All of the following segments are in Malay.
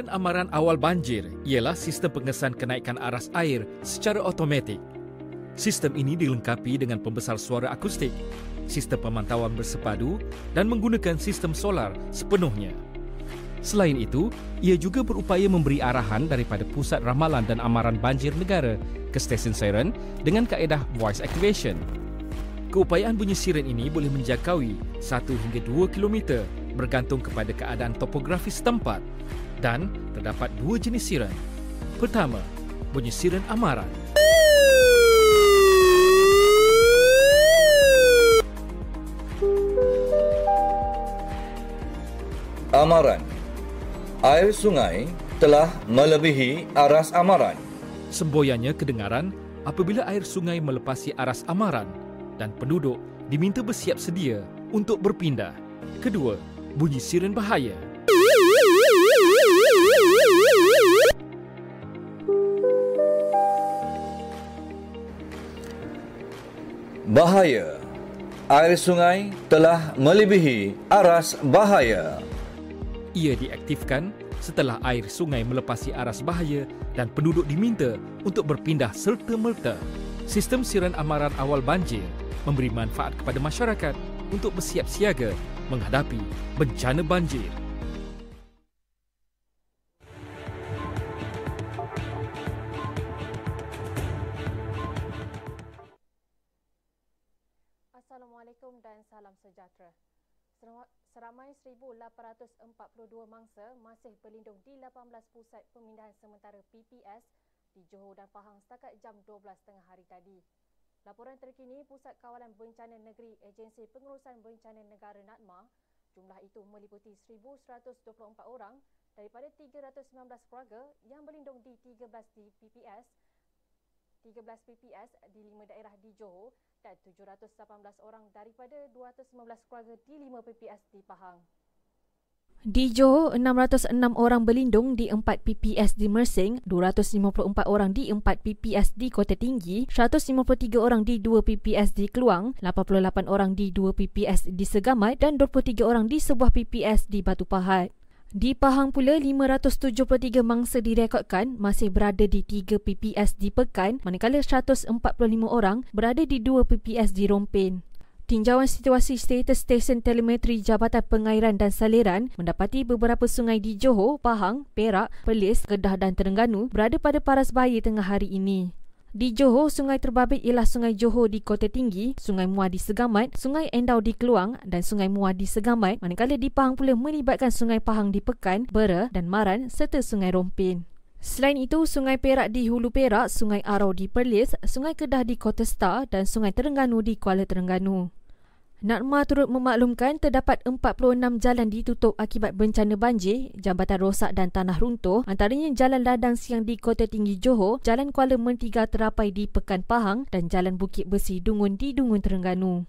Siren amaran awal banjir ialah sistem pengesan kenaikan aras air secara automatik. Sistem ini dilengkapi dengan pembesar suara akustik, sistem pemantauan bersepadu dan menggunakan sistem solar sepenuhnya. Selain itu, ia juga berupaya memberi arahan daripada Pusat Ramalan dan Amaran Banjir Negara ke stesen siren dengan kaedah voice activation. Keupayaan bunyi siren ini boleh menjangkaui 1 hingga 2 km bergantung kepada keadaan topografi setempat dan terdapat dua jenis siren. Pertama, bunyi siren amaran. Amaran Air sungai telah melebihi aras amaran. Semboyannya kedengaran apabila air sungai melepasi aras amaran dan penduduk diminta bersiap sedia untuk berpindah. Kedua, bunyi siren bahaya. Bahaya. Air sungai telah melebihi aras bahaya. Ia diaktifkan setelah air sungai melepasi aras bahaya dan penduduk diminta untuk berpindah serta-merta. Sistem siren amaran awal banjir memberi manfaat kepada masyarakat untuk bersiap siaga menghadapi bencana banjir. 1,842 mangsa masih berlindung di 18 pusat pemindahan sementara PPS di Johor dan Pahang setakat jam 12.30 hari tadi. Laporan terkini Pusat Kawalan Bencana Negeri Agensi Pengurusan Bencana Negara NADMA, jumlah itu meliputi 1,124 orang daripada 319 keluarga yang berlindung di 13 di PPS 13 PPS di 5 daerah di Johor dan 718 orang daripada 219 keluarga di 5 PPS di Pahang. Di Johor, 606 orang berlindung di 4 PPS di Mersing, 254 orang di 4 PPS di Kota Tinggi, 153 orang di 2 PPS di Keluang, 88 orang di 2 PPS di Segamat dan 23 orang di sebuah PPS di Batu Pahat. Di Pahang pula, 573 mangsa direkodkan masih berada di 3 PPS di Pekan manakala 145 orang berada di 2 PPS di Rompin. Tinjauan situasi status stesen telemetri Jabatan Pengairan dan Saliran mendapati beberapa sungai di Johor, Pahang, Perak, Perlis, Kedah dan Terengganu berada pada paras bahaya tengah hari ini. Di Johor, sungai terbabit ialah Sungai Johor di Kota Tinggi, Sungai Muar di Segamat, Sungai Endau di Keluang dan Sungai Muar di Segamat, manakala di Pahang pula melibatkan Sungai Pahang di Pekan, Bera dan Maran serta Sungai Rompin. Selain itu, Sungai Perak di Hulu Perak, Sungai Arau di Perlis, Sungai Kedah di Kota Star dan Sungai Terengganu di Kuala Terengganu. Natma turut memaklumkan terdapat 46 jalan ditutup akibat bencana banjir, jambatan rosak dan tanah runtuh, antaranya Jalan Ladang Siang di Kota Tinggi Johor, Jalan Kuala Mentiga Terapai di Pekan Pahang dan Jalan Bukit Besi Dungun di Dungun Terengganu.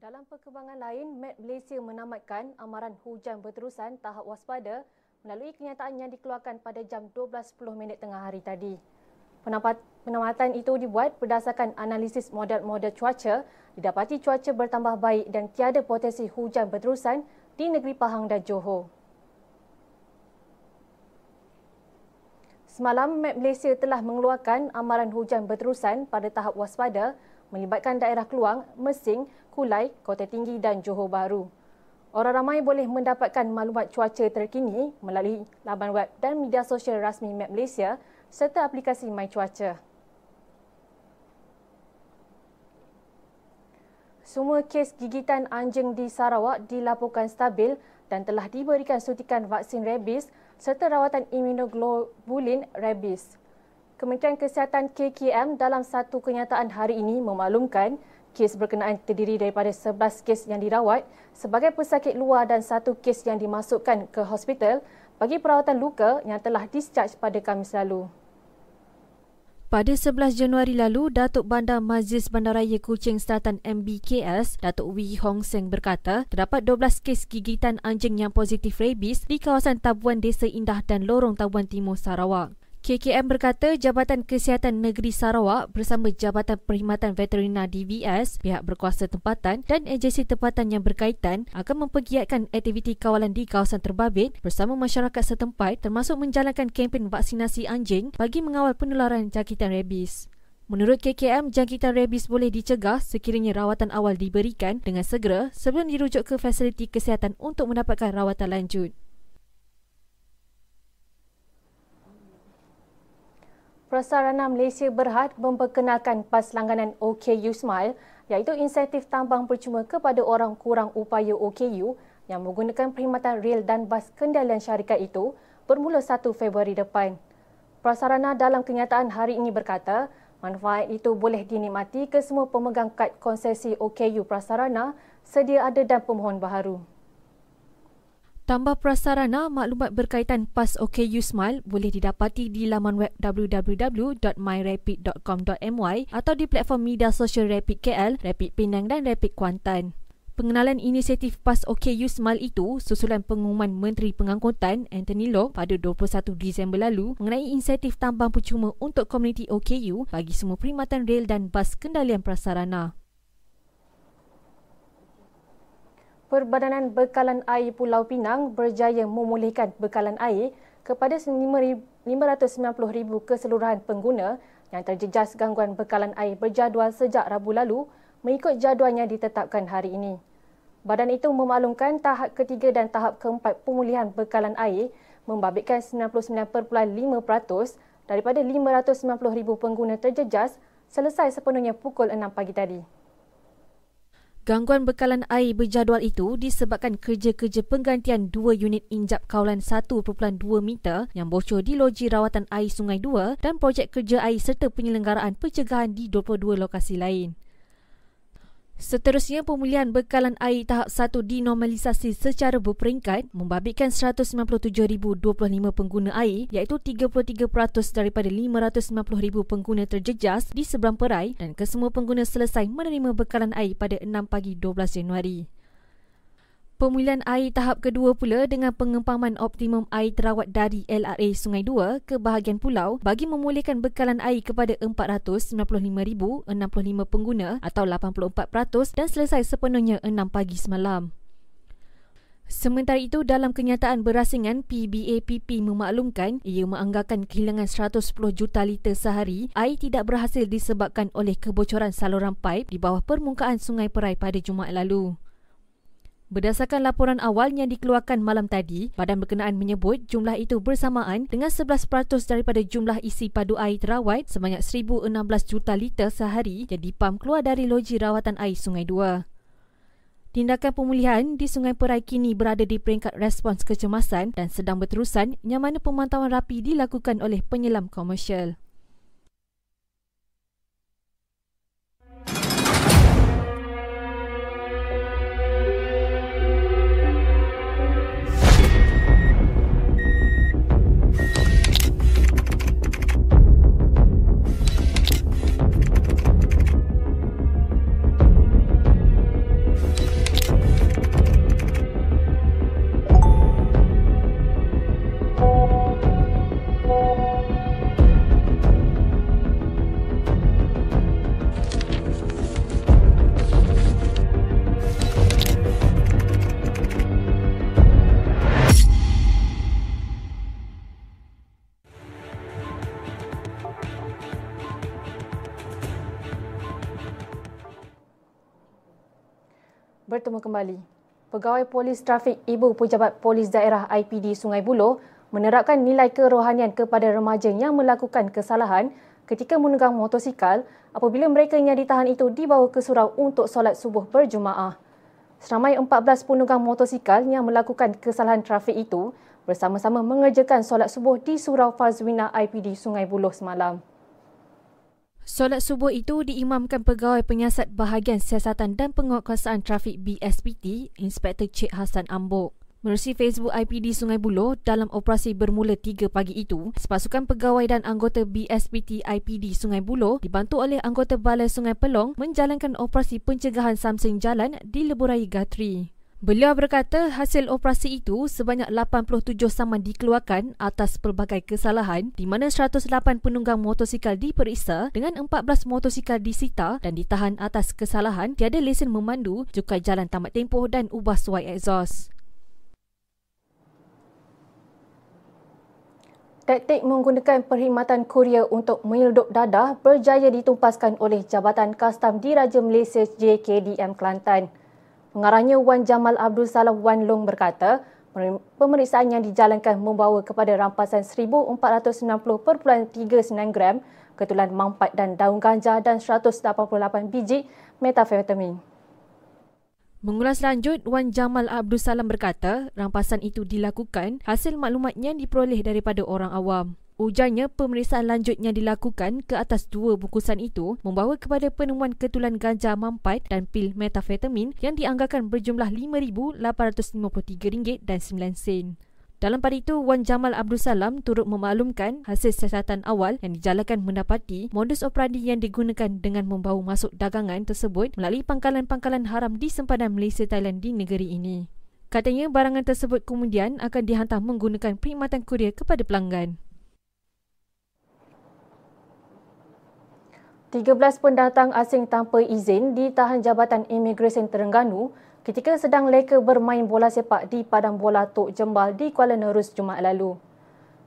Dalam perkembangan lain, Met Malaysia menamatkan amaran hujan berterusan tahap waspada melalui kenyataan yang dikeluarkan pada jam 12.10 minit tengah hari tadi. Penamatan itu dibuat berdasarkan analisis model-model cuaca, didapati cuaca bertambah baik dan tiada potensi hujan berterusan di negeri Pahang dan Johor. Semalam, Met Malaysia telah mengeluarkan amaran hujan berterusan pada tahap waspada melibatkan daerah Keluang, Mesing, Kulai, Kota Tinggi dan Johor Bahru. Orang ramai boleh mendapatkan maklumat cuaca terkini melalui laman web dan media sosial rasmi Map Malaysia serta aplikasi My Cuaca. Semua kes gigitan anjing di Sarawak dilaporkan stabil dan telah diberikan suntikan vaksin rabies serta rawatan immunoglobulin rabies. Kementerian Kesihatan KKM dalam satu kenyataan hari ini memaklumkan kes berkenaan terdiri daripada 11 kes yang dirawat sebagai pesakit luar dan satu kes yang dimasukkan ke hospital bagi perawatan luka yang telah discharge pada Khamis lalu. Pada 11 Januari lalu, Datuk Bandar Majlis Bandaraya Kuching Selatan MBKS, Datuk Wee Hong Seng berkata, terdapat 12 kes gigitan anjing yang positif rabies di kawasan Tabuan Desa Indah dan Lorong Tabuan Timur Sarawak. KKM berkata Jabatan Kesihatan Negeri Sarawak bersama Jabatan Perkhidmatan Veterina DVS, pihak berkuasa tempatan dan agensi tempatan yang berkaitan akan mempergiatkan aktiviti kawalan di kawasan terbabit bersama masyarakat setempat termasuk menjalankan kempen vaksinasi anjing bagi mengawal penularan jangkitan rabies. Menurut KKM, jangkitan rabies boleh dicegah sekiranya rawatan awal diberikan dengan segera sebelum dirujuk ke fasiliti kesihatan untuk mendapatkan rawatan lanjut. Prasarana Malaysia Berhad memperkenalkan PAS langganan OKU Smile iaitu insentif tambang percuma kepada orang kurang upaya OKU yang menggunakan perkhidmatan rel dan bas kendalian syarikat itu bermula 1 Februari depan. Prasarana dalam kenyataan hari ini berkata, manfaat itu boleh dinikmati ke semua pemegang kad konsesi OKU Prasarana sedia ada dan pemohon baharu. Tambah prasarana, maklumat berkaitan PAS OKU Smile boleh didapati di laman web www.myrapid.com.my atau di platform media sosial Rapid KL, Rapid Penang dan Rapid Kuantan. Pengenalan inisiatif PAS OKU Smile itu susulan pengumuman Menteri Pengangkutan Anthony Loh pada 21 Disember lalu mengenai insentif tambang percuma untuk komuniti OKU bagi semua perkhidmatan rel dan bas kendalian prasarana. Perbadanan Bekalan Air Pulau Pinang berjaya memulihkan bekalan air kepada 590,000 keseluruhan pengguna yang terjejas gangguan bekalan air berjadual sejak Rabu lalu mengikut jadual yang ditetapkan hari ini. Badan itu memaklumkan tahap ketiga dan tahap keempat pemulihan bekalan air membabitkan 99.5% daripada 590,000 pengguna terjejas selesai sepenuhnya pukul 6 pagi tadi. Gangguan bekalan air berjadual itu disebabkan kerja-kerja penggantian dua unit injap kawalan 1.2 meter yang bocor di loji rawatan air Sungai 2 dan projek kerja air serta penyelenggaraan pencegahan di 22 lokasi lain. Seterusnya, pemulihan bekalan air tahap 1 dinormalisasi secara berperingkat membabitkan 197,025 pengguna air iaitu 33% daripada 590,000 pengguna terjejas di seberang perai dan kesemua pengguna selesai menerima bekalan air pada 6 pagi 12 Januari. Pemulihan air tahap kedua pula dengan pengempaman optimum air terawat dari LRA Sungai Dua ke bahagian pulau bagi memulihkan bekalan air kepada 495,065 pengguna atau 84% dan selesai sepenuhnya 6 pagi semalam. Sementara itu, dalam kenyataan berasingan, PBAPP memaklumkan ia menganggarkan kehilangan 110 juta liter sehari air tidak berhasil disebabkan oleh kebocoran saluran paip di bawah permukaan Sungai Perai pada Jumaat lalu. Berdasarkan laporan awal yang dikeluarkan malam tadi, badan berkenaan menyebut jumlah itu bersamaan dengan 11% daripada jumlah isi padu air terawat sebanyak 1,016 juta liter sehari yang dipam keluar dari loji rawatan air Sungai Dua. Tindakan pemulihan di Sungai Perai kini berada di peringkat respons kecemasan dan sedang berterusan yang mana pemantauan rapi dilakukan oleh penyelam komersial. Bertemu kembali. Pegawai Polis Trafik Ibu Pejabat Polis Daerah IPD Sungai Buloh menerapkan nilai kerohanian kepada remaja yang melakukan kesalahan ketika menunggang motosikal apabila mereka yang ditahan itu dibawa ke surau untuk solat subuh berjemaah. Seramai 14 penunggang motosikal yang melakukan kesalahan trafik itu bersama-sama mengerjakan solat subuh di surau Fazwina IPD Sungai Buloh semalam. Solat subuh itu diimamkan pegawai penyiasat bahagian siasatan dan penguatkuasaan trafik BSPT, Inspektor Cik Hassan Ambok. Menerusi Facebook IPD Sungai Buloh, dalam operasi bermula 3 pagi itu, sepasukan pegawai dan anggota BSPT IPD Sungai Buloh dibantu oleh anggota Balai Sungai Pelong menjalankan operasi pencegahan samsing jalan di Lebuh Raya Gatri. Beliau berkata hasil operasi itu sebanyak 87 saman dikeluarkan atas pelbagai kesalahan di mana 108 penunggang motosikal diperiksa dengan 14 motosikal disita dan ditahan atas kesalahan tiada lesen memandu, cukai jalan tamat tempoh dan ubah suai exhaust. Taktik menggunakan perkhidmatan kurier untuk menyeluduk dadah berjaya ditumpaskan oleh Jabatan Kastam Diraja Malaysia JKDM Kelantan. Pengarahnya Wan Jamal Abdul Salam Wan Long berkata, pemeriksaan yang dijalankan membawa kepada rampasan 1490.39 gram ketulan mampat dan daun ganja dan 188 biji metafetamin. Mengulas lanjut, Wan Jamal Abdul Salam berkata, rampasan itu dilakukan hasil maklumat yang diperoleh daripada orang awam. Ujarnya pemeriksaan lanjutnya dilakukan ke atas dua bungkusan itu membawa kepada penemuan ketulan ganja mampat dan pil metafetamin yang dianggarkan berjumlah RM5,853.09. Dalam pada itu, Wan Jamal Abdul Salam turut memaklumkan hasil siasatan awal yang dijalankan mendapati modus operandi yang digunakan dengan membawa masuk dagangan tersebut melalui pangkalan-pangkalan haram di sempadan Malaysia Thailand di negeri ini. Katanya barangan tersebut kemudian akan dihantar menggunakan perkhidmatan kurier kepada pelanggan. 13 pendatang asing tanpa izin ditahan Jabatan Imigresen Terengganu ketika sedang leka bermain bola sepak di Padang Bola Tok Jembal di Kuala Nerus Jumaat lalu.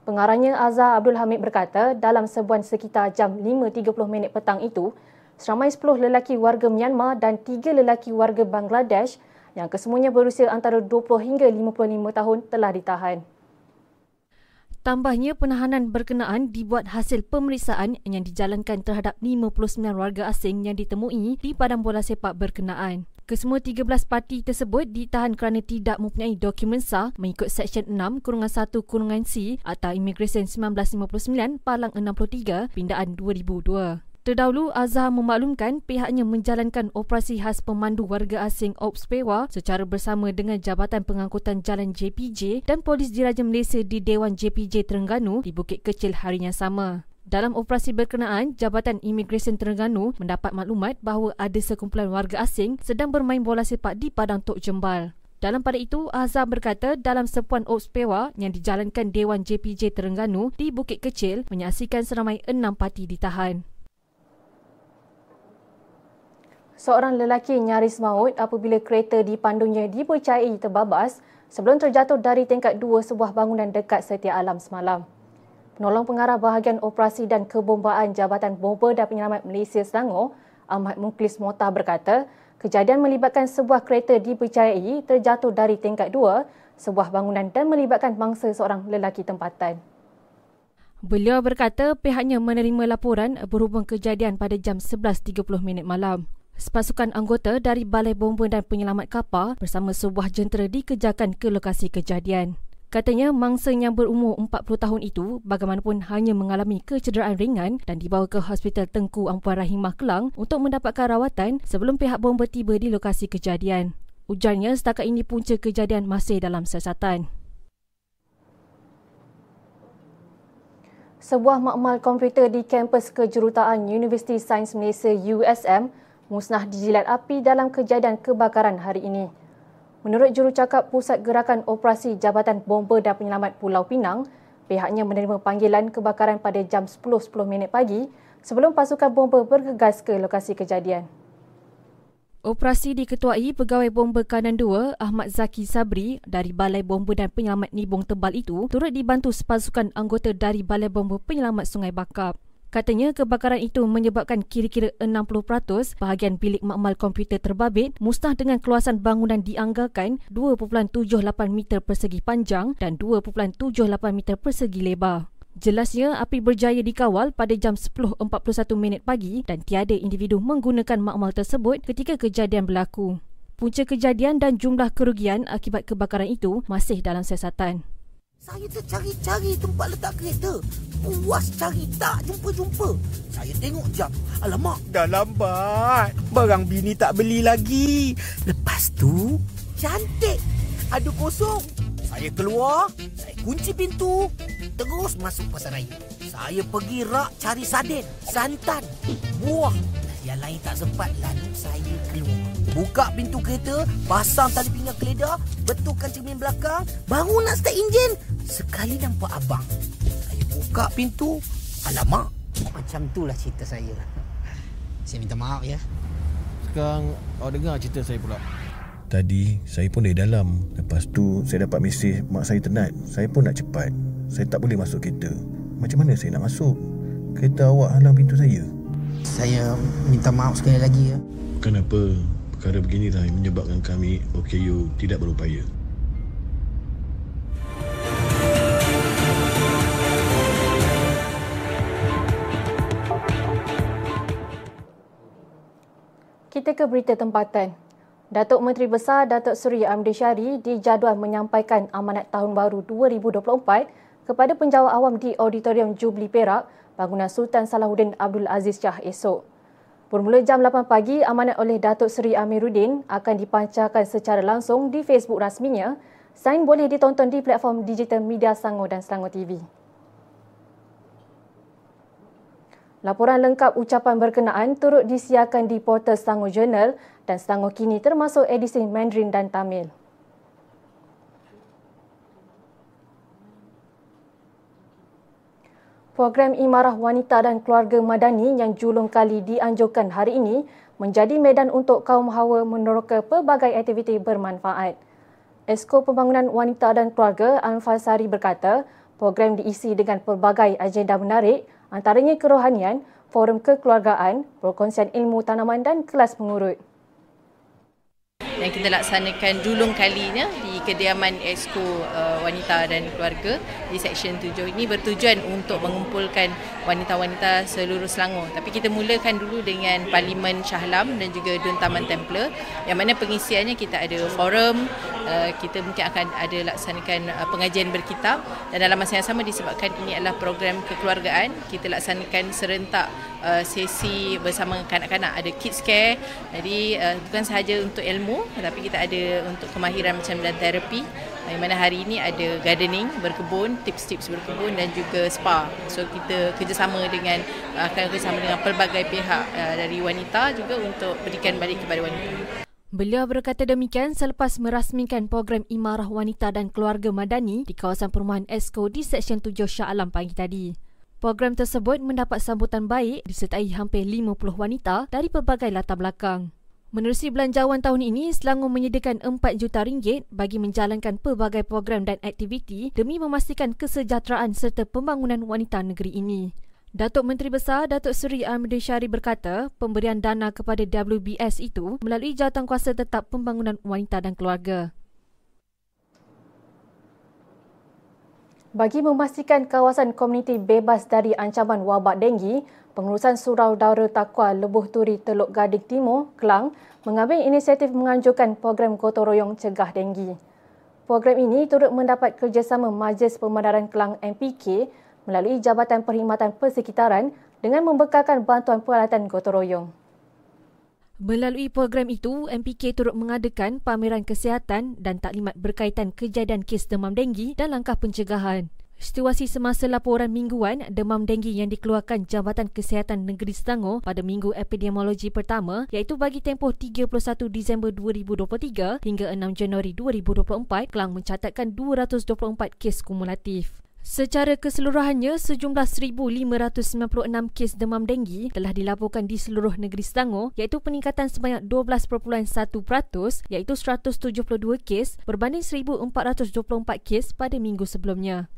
Pengarahnya Azhar Abdul Hamid berkata dalam sebuah sekitar jam 5.30 minit petang itu, seramai 10 lelaki warga Myanmar dan 3 lelaki warga Bangladesh yang kesemuanya berusia antara 20 hingga 55 tahun telah ditahan. Tambahnya penahanan berkenaan dibuat hasil pemeriksaan yang dijalankan terhadap 59 warga asing yang ditemui di padang bola sepak berkenaan. Kesemua 13 parti tersebut ditahan kerana tidak mempunyai dokumen sah mengikut Seksyen 6 Kurungan 1 Kurungan C atau Immigration 1959 Palang 63 Pindaan 2002. Terdahulu, Azhar memaklumkan pihaknya menjalankan operasi khas pemandu warga asing Ops Pewa secara bersama dengan Jabatan Pengangkutan Jalan JPJ dan Polis Diraja Malaysia di Dewan JPJ Terengganu di Bukit Kecil hari yang sama. Dalam operasi berkenaan, Jabatan Imigresen Terengganu mendapat maklumat bahawa ada sekumpulan warga asing sedang bermain bola sepak di Padang Tok Jembal. Dalam pada itu, Azhar berkata dalam sepuan Ops Pewa yang dijalankan Dewan JPJ Terengganu di Bukit Kecil menyaksikan seramai enam parti ditahan seorang lelaki nyaris maut apabila kereta dipandunya dipercayai terbabas sebelum terjatuh dari tingkat dua sebuah bangunan dekat Setia Alam semalam. Penolong pengarah bahagian operasi dan kebombaan Jabatan Bomba dan Penyelamat Malaysia Selangor, Ahmad Muklis Mota berkata, kejadian melibatkan sebuah kereta dipercayai terjatuh dari tingkat dua sebuah bangunan dan melibatkan mangsa seorang lelaki tempatan. Beliau berkata pihaknya menerima laporan berhubung kejadian pada jam 11.30 minit malam. Sepasukan anggota dari Balai Bomba dan Penyelamat Kapal bersama sebuah jentera dikejarkan ke lokasi kejadian. Katanya mangsa yang berumur 40 tahun itu bagaimanapun hanya mengalami kecederaan ringan dan dibawa ke Hospital Tengku Ampuan Rahimah Kelang untuk mendapatkan rawatan sebelum pihak bomba tiba di lokasi kejadian. Ujarnya setakat ini punca kejadian masih dalam siasatan. Sebuah makmal komputer di kampus kejuruteraan Universiti Sains Malaysia USM musnah dijilat api dalam kejadian kebakaran hari ini. Menurut jurucakap Pusat Gerakan Operasi Jabatan Bomba dan Penyelamat Pulau Pinang, pihaknya menerima panggilan kebakaran pada jam 10.10 10 minit pagi sebelum pasukan bomba bergegas ke lokasi kejadian. Operasi diketuai Pegawai Bomba Kanan 2 Ahmad Zaki Sabri dari Balai Bomba dan Penyelamat Nibong Tebal itu turut dibantu sepasukan anggota dari Balai Bomba Penyelamat Sungai Bakap. Katanya kebakaran itu menyebabkan kira-kira 60% bahagian bilik makmal komputer terbabit musnah dengan keluasan bangunan dianggarkan 2.78 meter persegi panjang dan 2.78 meter persegi lebar. Jelasnya api berjaya dikawal pada jam 10.41 minit pagi dan tiada individu menggunakan makmal tersebut ketika kejadian berlaku. Punca kejadian dan jumlah kerugian akibat kebakaran itu masih dalam siasatan. Saya tercari-cari tempat letak kereta. Puas cari tak jumpa-jumpa. Saya tengok jam. Alamak, dah lambat. Barang bini tak beli lagi. Lepas tu, cantik. Ada kosong. Saya keluar, saya kunci pintu. Terus masuk pasar raya. Saya pergi rak cari sarden, santan, buah. Yang lain tak sempat lalu saya keluar. Buka pintu kereta, pasang tali pinggang keledar, betulkan cermin belakang, baru nak start enjin. Sekali nampak abang. Saya buka pintu, alamak. Macam itulah cerita saya. Saya minta maaf ya. Sekarang awak dengar cerita saya pula. Tadi saya pun dari dalam Lepas tu saya dapat mesej mak saya tenat Saya pun nak cepat Saya tak boleh masuk kereta Macam mana saya nak masuk Kereta awak halang pintu saya Saya minta maaf sekali lagi ya. Kenapa perkara beginilah yang menyebabkan kami OKU tidak berupaya Kita ke berita tempatan. Datuk Menteri Besar Datuk Seri Amdi Syari dijadual menyampaikan amanat tahun baru 2024 kepada penjawat awam di Auditorium Jubli Perak, bangunan Sultan Salahuddin Abdul Aziz Shah esok. Bermula jam 8 pagi, amanat oleh Datuk Seri Amiruddin akan dipancarkan secara langsung di Facebook rasminya. Sain boleh ditonton di platform digital media Selangor dan Selangor TV. Laporan lengkap ucapan berkenaan turut disiarkan di portal Selangor Journal dan Selangor Kini termasuk edisi Mandarin dan Tamil. Program Imarah Wanita dan Keluarga Madani yang julung kali dianjurkan hari ini menjadi medan untuk kaum hawa meneroka pelbagai aktiviti bermanfaat. Esko Pembangunan Wanita dan Keluarga Anfal berkata, program diisi dengan pelbagai agenda menarik antaranya kerohanian, forum kekeluargaan, perkongsian ilmu tanaman dan kelas pengurut yang kita laksanakan julung kalinya di kediaman Esko uh, Wanita dan Keluarga di Seksyen 7 ini bertujuan untuk mengumpulkan wanita-wanita seluruh Selangor. Tapi kita mulakan dulu dengan Parlimen Shahlam dan juga Dun Taman Templar yang mana pengisiannya kita ada forum, uh, kita mungkin akan ada laksanakan uh, pengajian berkitab dan dalam masa yang sama disebabkan ini adalah program kekeluargaan, kita laksanakan serentak uh, sesi bersama kanak-kanak. Ada kids care jadi uh, bukan sahaja untuk ilmu tapi kita ada untuk kemahiran macam dan terapi. Uh, di mana hari ini ada gardening berkebun tips-tips berkebun dan juga spa. So kita kerjasama dengan uh, akan kerjasama dengan pelbagai pihak uh, dari wanita juga untuk berikan balik kepada wanita. Beliau berkata demikian selepas merasmikan program Imarah Wanita dan Keluarga Madani di kawasan perumahan Esko di Seksyen 7 Shah Alam pagi tadi. Program tersebut mendapat sambutan baik disertai hampir 50 wanita dari pelbagai latar belakang. Menerusi belanjawan tahun ini, Selangor menyediakan 4 juta ringgit bagi menjalankan pelbagai program dan aktiviti demi memastikan kesejahteraan serta pembangunan wanita negeri ini. Datuk Menteri Besar Datuk Seri Ahmad Syari berkata, pemberian dana kepada WBS itu melalui Jawatankuasa Tetap Pembangunan Wanita dan Keluarga. Bagi memastikan kawasan komuniti bebas dari ancaman wabak denggi, Pengurusan Surau Daura Takwa Lebuh Turi Teluk Gading Timur, Kelang, mengambil inisiatif menganjurkan program gotong royong cegah denggi. Program ini turut mendapat kerjasama Majlis Pemandaran Kelang MPK melalui Jabatan Perkhidmatan Persekitaran dengan membekalkan bantuan peralatan gotong royong. Melalui program itu, MPK turut mengadakan pameran kesihatan dan taklimat berkaitan kejadian kes demam denggi dan langkah pencegahan. Situasi semasa laporan mingguan demam denggi yang dikeluarkan Jabatan Kesihatan Negeri Selangor pada minggu epidemiologi pertama iaitu bagi tempoh 31 Disember 2023 hingga 6 Januari 2024 telah mencatatkan 224 kes kumulatif. Secara keseluruhannya, sejumlah 1,596 kes demam denggi telah dilaporkan di seluruh negeri Selangor iaitu peningkatan sebanyak 12.1% iaitu 172 kes berbanding 1,424 kes pada minggu sebelumnya.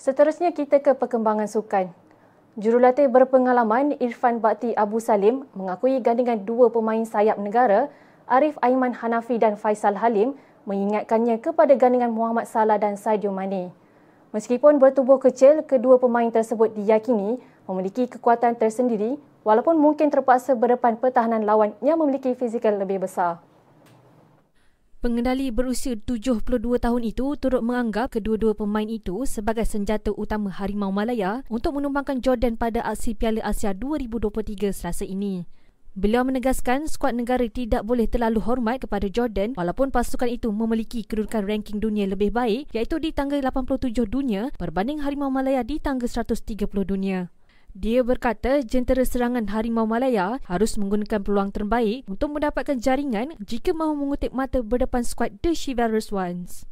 Seterusnya kita ke perkembangan sukan. Jurulatih berpengalaman Irfan Bakti Abu Salim mengakui gandingan dua pemain sayap negara Arif Aiman Hanafi dan Faisal Halim mengingatkannya kepada gandingan Muhammad Salah dan Sadio Mane. Meskipun bertubuh kecil, kedua pemain tersebut diyakini memiliki kekuatan tersendiri walaupun mungkin terpaksa berdepan pertahanan lawan yang memiliki fizikal lebih besar. Pengendali berusia 72 tahun itu turut menganggap kedua-dua pemain itu sebagai senjata utama Harimau Malaya untuk menumbangkan Jordan pada aksi Piala Asia 2023 selasa ini. Beliau menegaskan skuad negara tidak boleh terlalu hormat kepada Jordan walaupun pasukan itu memiliki kedudukan ranking dunia lebih baik iaitu di tangga 87 dunia berbanding Harimau Malaya di tangga 130 dunia. Dia berkata jentera serangan Harimau Malaya harus menggunakan peluang terbaik untuk mendapatkan jaringan jika mahu mengutip mata berdepan skuad The Chivalrous Ones.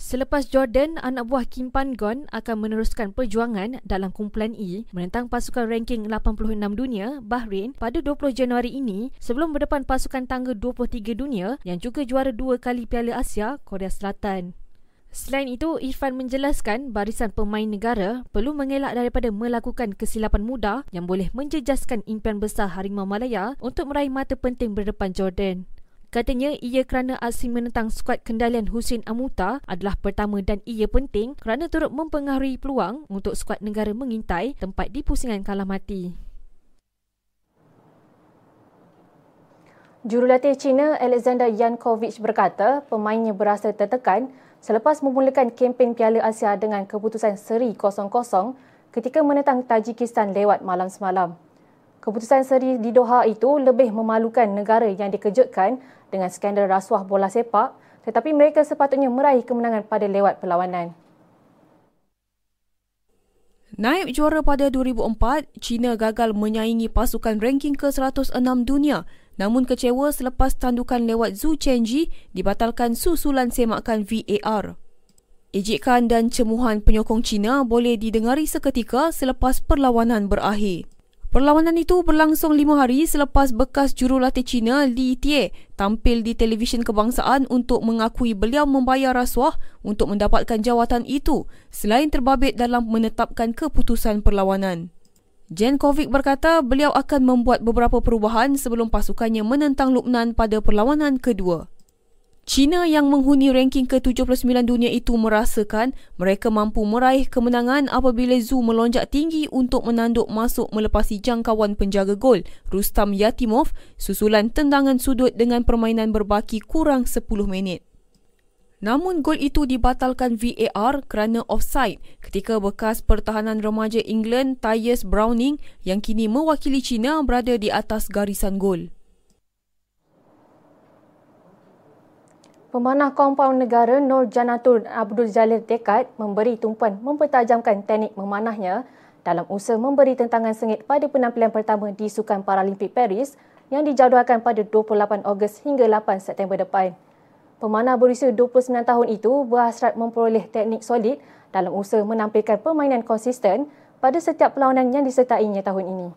Selepas Jordan, anak buah Kim Pan-gon akan meneruskan perjuangan dalam kumpulan E menentang pasukan ranking 86 dunia, Bahrain, pada 20 Januari ini sebelum berdepan pasukan tangga 23 dunia yang juga juara dua kali Piala Asia, Korea Selatan. Selain itu, Irfan menjelaskan barisan pemain negara perlu mengelak daripada melakukan kesilapan mudah yang boleh menjejaskan impian besar Harimau Malaya untuk meraih mata penting berdepan Jordan. Katanya ia kerana aksi menentang skuad kendalian Hussein Amuta adalah pertama dan ia penting kerana turut mempengaruhi peluang untuk skuad negara mengintai tempat di pusingan kalah mati. Jurulatih Cina Alexander Yankovic berkata pemainnya berasa tertekan selepas memulakan kempen Piala Asia dengan keputusan seri 0-0 ketika menentang Tajikistan lewat malam semalam. Keputusan seri di Doha itu lebih memalukan negara yang dikejutkan dengan skandal rasuah bola sepak tetapi mereka sepatutnya meraih kemenangan pada lewat perlawanan. Naib juara pada 2004, China gagal menyaingi pasukan ranking ke-106 dunia namun kecewa selepas tandukan lewat Zhu Chenji dibatalkan susulan semakan VAR. Ejekan dan cemuhan penyokong China boleh didengari seketika selepas perlawanan berakhir. Perlawanan itu berlangsung lima hari selepas bekas jurulatih Cina Li Tie tampil di televisyen kebangsaan untuk mengakui beliau membayar rasuah untuk mendapatkan jawatan itu selain terbabit dalam menetapkan keputusan perlawanan. Jankovic berkata beliau akan membuat beberapa perubahan sebelum pasukannya menentang Lubnan pada perlawanan kedua. China yang menghuni ranking ke-79 dunia itu merasakan mereka mampu meraih kemenangan apabila Zhu melonjak tinggi untuk menanduk masuk melepasi jangkauan penjaga gol Rustam Yatimov susulan tendangan sudut dengan permainan berbaki kurang 10 minit. Namun gol itu dibatalkan VAR kerana offside ketika bekas pertahanan remaja England Tyus Browning yang kini mewakili China berada di atas garisan gol. Pemanah Kompaun Negara Nur Janatul Abdul Jalil tekad memberi tumpuan mempertajamkan teknik memanahnya dalam usaha memberi tentangan sengit pada penampilan pertama di Sukan Paralimpik Paris yang dijadualkan pada 28 Ogos hingga 8 September depan. Pemanah berusia 29 tahun itu berhasrat memperoleh teknik solid dalam usaha menampilkan permainan konsisten pada setiap perlawanan yang disertainya tahun ini.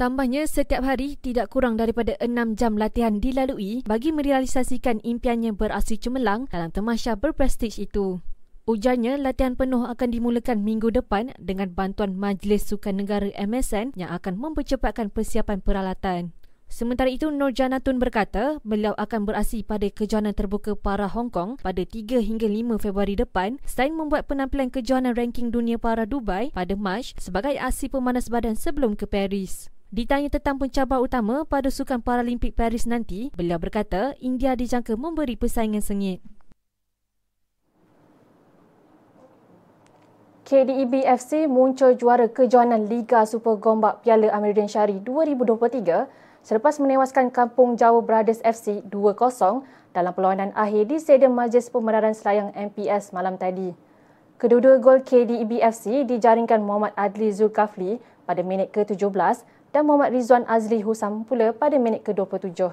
Tambahnya, setiap hari tidak kurang daripada enam jam latihan dilalui bagi merealisasikan impiannya beraksi cemerlang dalam temasya berprestij itu. Ujarnya, latihan penuh akan dimulakan minggu depan dengan bantuan Majlis Sukan Negara MSN yang akan mempercepatkan persiapan peralatan. Sementara itu, Nur Janatun berkata beliau akan beraksi pada kejohanan terbuka para Hong Kong pada 3 hingga 5 Februari depan selain membuat penampilan kejohanan ranking dunia para Dubai pada Mac sebagai aksi pemanas badan sebelum ke Paris. Ditanya tentang pencabar utama pada Sukan Paralimpik Paris nanti, beliau berkata India dijangka memberi persaingan sengit. KDEB FC muncul juara kejohanan Liga Super Gombak Piala Amiruddin Syari 2023 selepas menewaskan Kampung Jawa Brothers FC 2-0 dalam perlawanan akhir di Stadium Majlis Pemeraran Selayang MPS malam tadi. Kedua-dua gol KDEB FC dijaringkan Muhammad Adli Zulkafli pada minit ke-17 dan Muhammad Rizwan Azli Husam pula pada minit ke-27.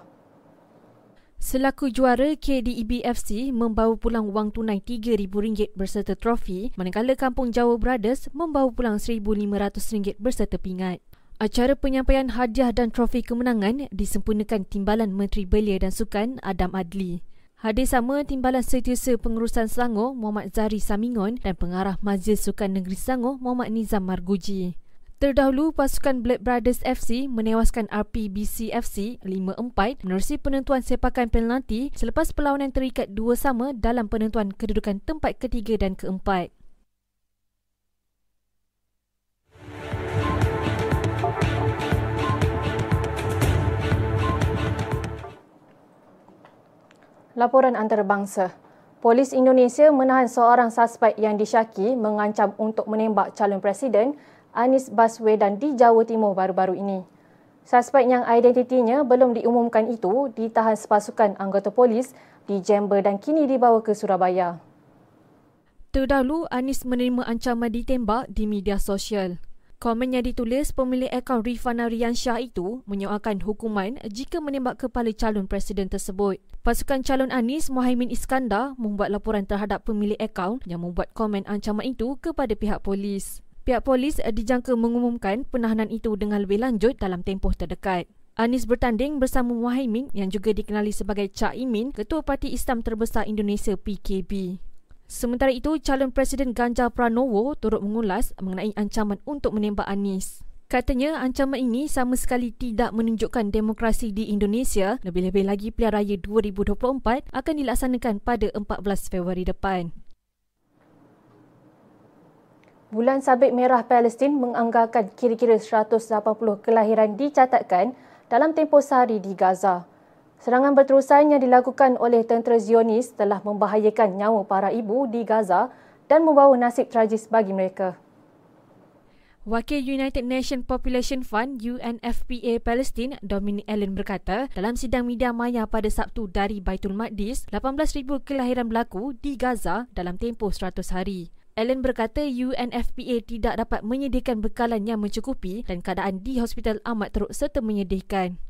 Selaku juara, KDEB FC membawa pulang wang tunai RM3,000 berserta trofi manakala Kampung Jawa Brothers membawa pulang RM1,500 berserta pingat. Acara penyampaian hadiah dan trofi kemenangan disempurnakan Timbalan Menteri Belia dan Sukan Adam Adli. Hadir sama Timbalan Setiausaha Pengurusan Selangor Muhammad Zari Samingon dan Pengarah Majlis Sukan Negeri Selangor Muhammad Nizam Marguji. Terdahulu, pasukan Black Brothers FC menewaskan RPBC FC 5-4 menerusi penentuan sepakan penalti selepas perlawanan terikat dua sama dalam penentuan kedudukan tempat ketiga dan keempat. Laporan antarabangsa. Polis Indonesia menahan seorang suspek yang disyaki mengancam untuk menembak calon presiden Anis Baswedan di Jawa Timur baru-baru ini. Suspek yang identitinya belum diumumkan itu ditahan sepasukan anggota polis di Jember dan kini dibawa ke Surabaya. Terdahulu, Anis menerima ancaman ditembak di media sosial. Komen yang ditulis pemilik akaun Rifana Riansyah itu menyoalkan hukuman jika menembak kepala calon presiden tersebut. Pasukan calon Anis Mohaimin Iskandar membuat laporan terhadap pemilik akaun yang membuat komen ancaman itu kepada pihak polis. Pihak polis dijangka mengumumkan penahanan itu dengan lebih lanjut dalam tempoh terdekat. Anis bertanding bersama Mohaimin yang juga dikenali sebagai Cak Imin, Ketua Parti Islam Terbesar Indonesia PKB. Sementara itu, calon Presiden Ganjar Pranowo turut mengulas mengenai ancaman untuk menembak Anis. Katanya ancaman ini sama sekali tidak menunjukkan demokrasi di Indonesia, lebih-lebih lagi pilihan raya 2024 akan dilaksanakan pada 14 Februari depan. Bulan Sabit Merah Palestin menganggarkan kira-kira 180 kelahiran dicatatkan dalam tempoh sehari di Gaza. Serangan berterusan yang dilakukan oleh tentera Zionis telah membahayakan nyawa para ibu di Gaza dan membawa nasib tragis bagi mereka. Wakil United Nations Population Fund UNFPA Palestin Dominic Allen berkata dalam sidang media maya pada Sabtu dari Baitul Maqdis 18,000 kelahiran berlaku di Gaza dalam tempoh 100 hari. Allen berkata UNFPA tidak dapat menyediakan bekalan yang mencukupi dan keadaan di hospital amat teruk serta menyedihkan.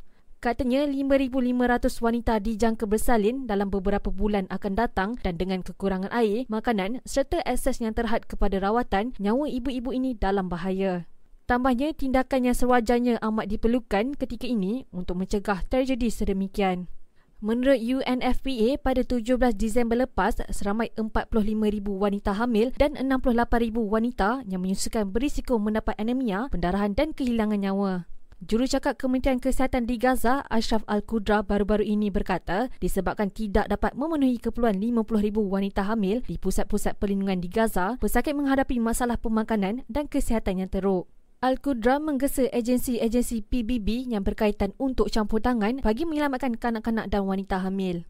Katanya 5,500 wanita dijangka bersalin dalam beberapa bulan akan datang dan dengan kekurangan air, makanan serta akses yang terhad kepada rawatan, nyawa ibu-ibu ini dalam bahaya. Tambahnya, tindakan yang sewajarnya amat diperlukan ketika ini untuk mencegah terjadi sedemikian. Menurut UNFPA, pada 17 Disember lepas, seramai 45,000 wanita hamil dan 68,000 wanita yang menyusukan berisiko mendapat anemia, pendarahan dan kehilangan nyawa. Jurucakap Kementerian Kesihatan di Gaza, Ashraf Al-Qudra baru-baru ini berkata disebabkan tidak dapat memenuhi keperluan 50,000 wanita hamil di pusat-pusat perlindungan di Gaza, pesakit menghadapi masalah pemakanan dan kesihatan yang teruk. Al-Qudra menggesa agensi-agensi PBB yang berkaitan untuk campur tangan bagi menyelamatkan kanak-kanak dan wanita hamil.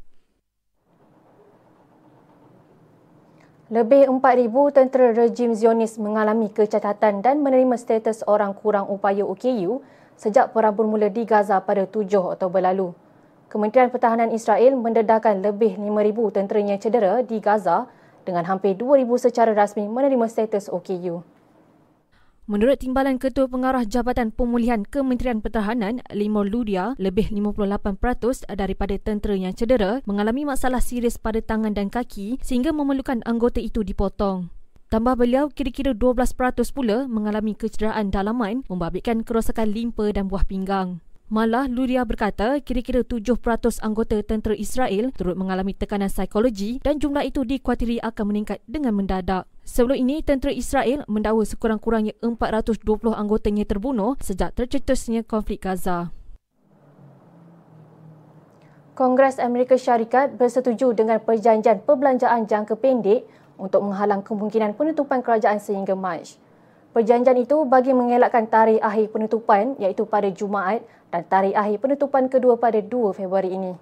Lebih 4,000 tentera rejim Zionis mengalami kecacatan dan menerima status orang kurang upaya OKU sejak perang bermula di Gaza pada 7 Oktober lalu. Kementerian Pertahanan Israel mendedahkan lebih 5,000 tenteranya cedera di Gaza dengan hampir 2,000 secara rasmi menerima status OKU. Menurut Timbalan Ketua Pengarah Jabatan Pemulihan Kementerian Pertahanan, Limor Ludia, lebih 58% daripada tentera yang cedera mengalami masalah serius pada tangan dan kaki sehingga memerlukan anggota itu dipotong. Tambah beliau, kira-kira 12% pula mengalami kecederaan dalaman membabitkan kerosakan limpa dan buah pinggang. Malah, Luria berkata kira-kira 7% anggota tentera Israel turut mengalami tekanan psikologi dan jumlah itu dikuatiri akan meningkat dengan mendadak. Sebelum ini, tentera Israel mendakwa sekurang-kurangnya 420 anggotanya terbunuh sejak tercetusnya konflik Gaza. Kongres Amerika Syarikat bersetuju dengan perjanjian perbelanjaan jangka pendek untuk menghalang kemungkinan penutupan kerajaan sehingga Mac. Perjanjian itu bagi mengelakkan tarikh akhir penutupan iaitu pada Jumaat dan tarikh akhir penutupan kedua pada 2 Februari ini.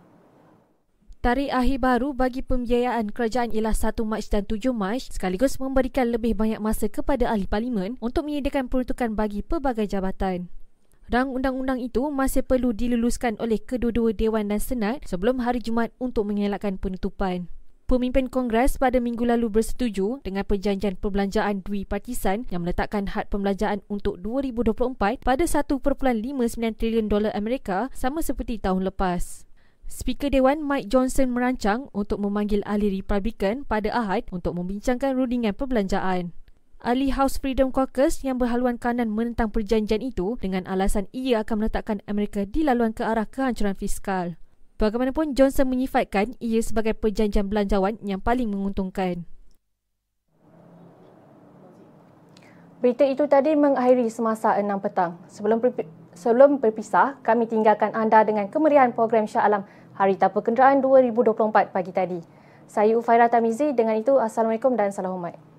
Tarikh akhir baru bagi pembiayaan kerajaan ialah 1 Mac dan 7 Mac sekaligus memberikan lebih banyak masa kepada ahli parlimen untuk menyediakan peruntukan bagi pelbagai jabatan. Rang undang-undang itu masih perlu diluluskan oleh kedua-dua Dewan dan Senat sebelum hari Jumaat untuk mengelakkan penutupan pemimpin Kongres pada minggu lalu bersetuju dengan perjanjian perbelanjaan dui partisan yang meletakkan had pembelanjaan untuk 2024 pada 1.59 trilion dolar Amerika sama seperti tahun lepas. Speaker Dewan Mike Johnson merancang untuk memanggil ahli Republikan pada Ahad untuk membincangkan rundingan perbelanjaan. Ahli House Freedom Caucus yang berhaluan kanan menentang perjanjian itu dengan alasan ia akan meletakkan Amerika di laluan ke arah kehancuran fiskal. Bagaimanapun, Johnson menyifatkan ia sebagai perjanjian belanjawan yang paling menguntungkan. Berita itu tadi mengakhiri semasa 6 petang. Sebelum sebelum berpisah, kami tinggalkan anda dengan kemeriahan program Syah Alam Hari Tanpa Kenderaan 2024 pagi tadi. Saya Ufaira Tamizi. Dengan itu, Assalamualaikum dan salam hormat.